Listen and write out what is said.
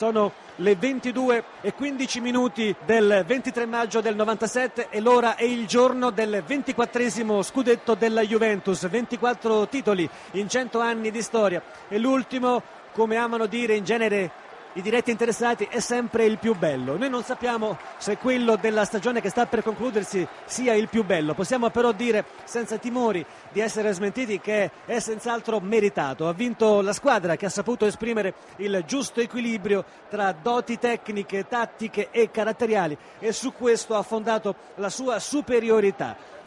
Sono le 22 e 15 minuti del 23 maggio del 97 e l'ora è il giorno del 24 scudetto della Juventus, 24 titoli in 100 anni di storia. E l'ultimo, come amano dire in genere i diretti interessati è sempre il più bello. Noi non sappiamo se quello della stagione che sta per concludersi sia il più bello, possiamo però dire senza timori di essere smentiti che è senz'altro meritato. Ha vinto la squadra che ha saputo esprimere il giusto equilibrio tra doti tecniche, tattiche e caratteriali e su questo ha fondato la sua superiorità